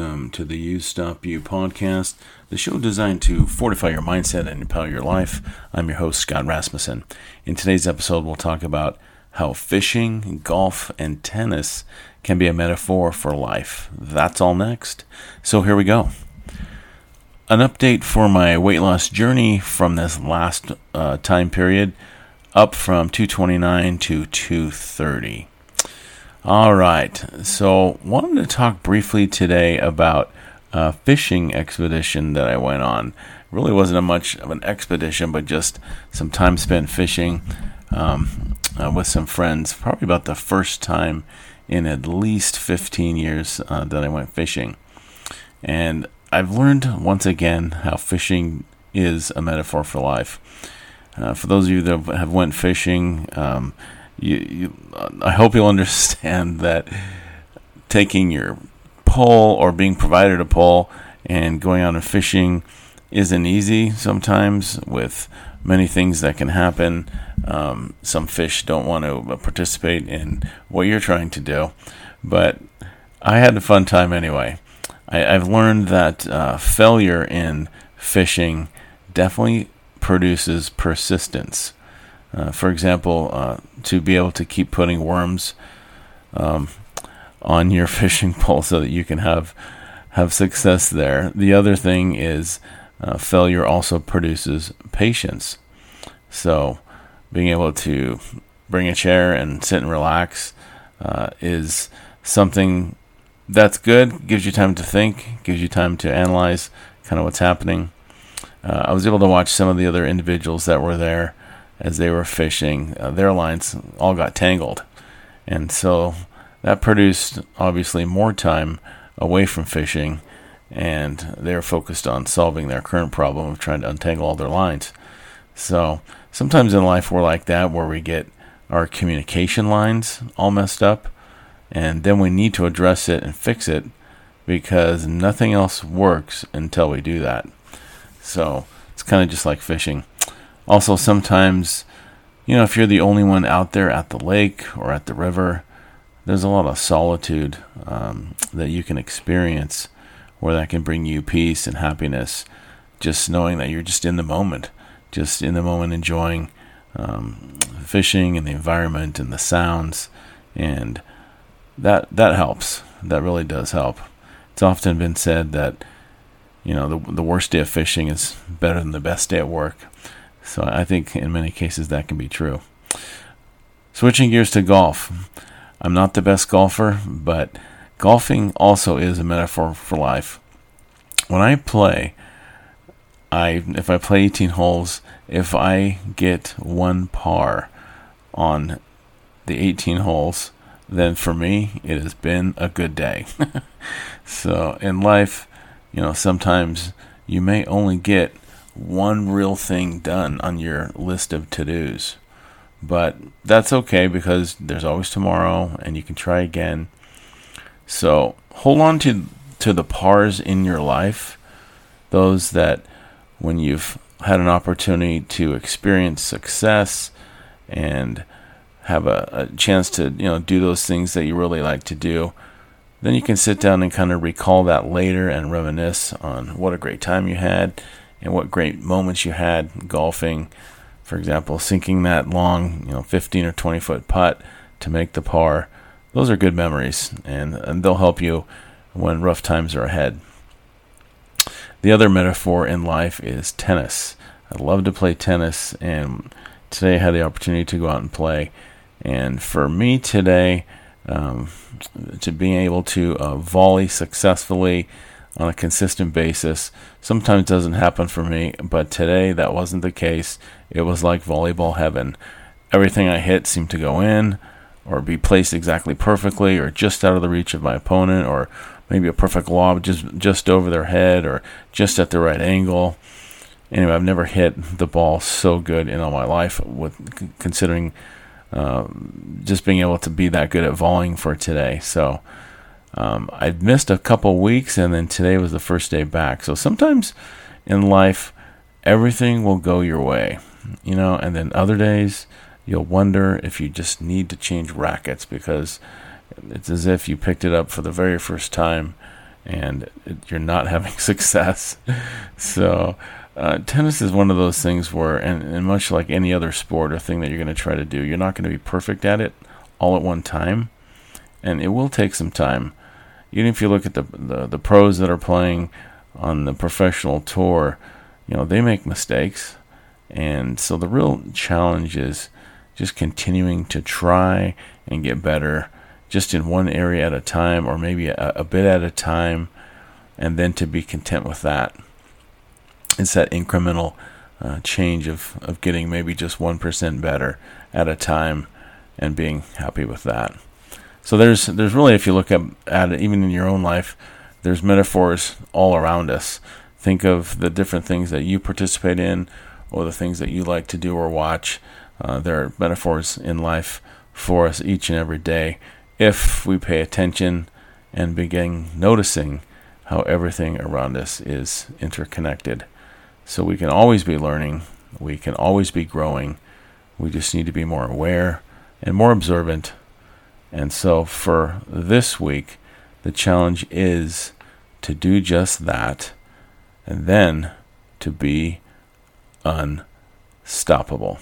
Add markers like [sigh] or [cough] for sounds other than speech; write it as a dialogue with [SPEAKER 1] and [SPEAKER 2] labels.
[SPEAKER 1] welcome to the You Stop You podcast, the show designed to fortify your mindset and empower your life. I'm your host, Scott Rasmussen. In today's episode, we'll talk about how fishing, golf, and tennis can be a metaphor for life. That's all next. So here we go. An update for my weight loss journey from this last uh, time period, up from 229 to 230. All right. So, wanted to talk briefly today about a fishing expedition that I went on. Really wasn't a much of an expedition, but just some time spent fishing um, uh, with some friends. Probably about the first time in at least 15 years uh, that I went fishing. And I've learned once again how fishing is a metaphor for life. Uh, for those of you that have went fishing, um, you, you I hope you'll understand [laughs] that taking your pole or being provided a pole and going out and fishing isn't easy sometimes with many things that can happen. Um, some fish don't want to participate in what you're trying to do, but I had a fun time anyway. I, have learned that uh, failure in fishing definitely produces persistence. Uh, for example, uh, to be able to keep putting worms um, on your [laughs] fishing pole so that you can have have success there. The other thing is uh, failure also produces patience. So, being able to bring a chair and sit and relax uh, is something that's good. Gives you time to think. Gives you time to analyze kind of what's happening. Uh, I was able to watch some of the other individuals that were there as they were fishing. Uh, their lines all got tangled. And so that produced obviously more time away from fishing, and they're focused on solving their current problem of trying to untangle all their lines. So sometimes in life we're like that, where we get our communication lines all messed up, and then we need to address it and fix it because nothing else works until we do that. So it's kind of just like fishing. Also, sometimes, you know, if you're the only one out there at the lake or at the river, there's a lot of solitude um, that you can experience where that can bring you peace and happiness. Just knowing that you're just in the moment, just in the moment enjoying um, fishing and the environment and the sounds, and that that helps. That really does help. It's often been said that you know the the worst day of fishing is better than the best day at work. So I think in many cases that can be true. Switching gears to golf. I'm not the best golfer, but golfing also is a metaphor for life. When I play, I if I play 18 holes, if I get one par on the 18 holes, then for me it has been a good day. [laughs] so in life, you know, sometimes you may only get one real thing done on your list of to dos. But that's okay because there's always tomorrow and you can try again. So hold on to to the pars in your life, those that when you've had an opportunity to experience success and have a, a chance to you know do those things that you really like to do, then you can sit down and kind of recall that later and reminisce on what a great time you had and what great moments you had golfing. For example, sinking that long, you know, 15 or 20 foot putt to make the par. Those are good memories, and, and they'll help you when rough times are ahead. The other metaphor in life is tennis. I love to play tennis, and today I had the opportunity to go out and play. And for me today, um, to being able to uh, volley successfully on a consistent basis. Sometimes doesn't happen for me, but today that wasn't the case. It was like volleyball heaven. Everything I hit seemed to go in or be placed exactly perfectly or just out of the reach of my opponent or maybe a perfect lob just just over their head or just at the right angle. Anyway, I've never hit the ball so good in all my life with considering uh, just being able to be that good at volleying for today. So um, I'd missed a couple weeks, and then today was the first day back. So sometimes in life, everything will go your way, you know, and then other days you'll wonder if you just need to change rackets because it's as if you picked it up for the very first time and you're not [laughs] having success. so, uh, tennis is one of those things where, and, and much like any other sport or thing that you're going to try to do, you're not going to be perfect at it all at one time, and it will take some time. Even if you look at the, the, the pros that are playing on the professional tour, you know they make mistakes, and so the real challenge is just continuing to try and get better just in one area at a time or maybe a, a bit at a time and then to be content with that. It's that incremental uh, change of, of getting maybe just 1% better at a time and being happy with that so there's there's really if you look at, at it even in your own life there's metaphors all around us think of the different things that you participate in or the things that you like to do or watch uh, there are metaphors in life for us each and every day if we pay attention and begin noticing how everything around us is interconnected. So we can always be learning, we can always be growing. We just need to be more aware and more observant. And so for this week, the challenge is to do just that and then to be unstoppable.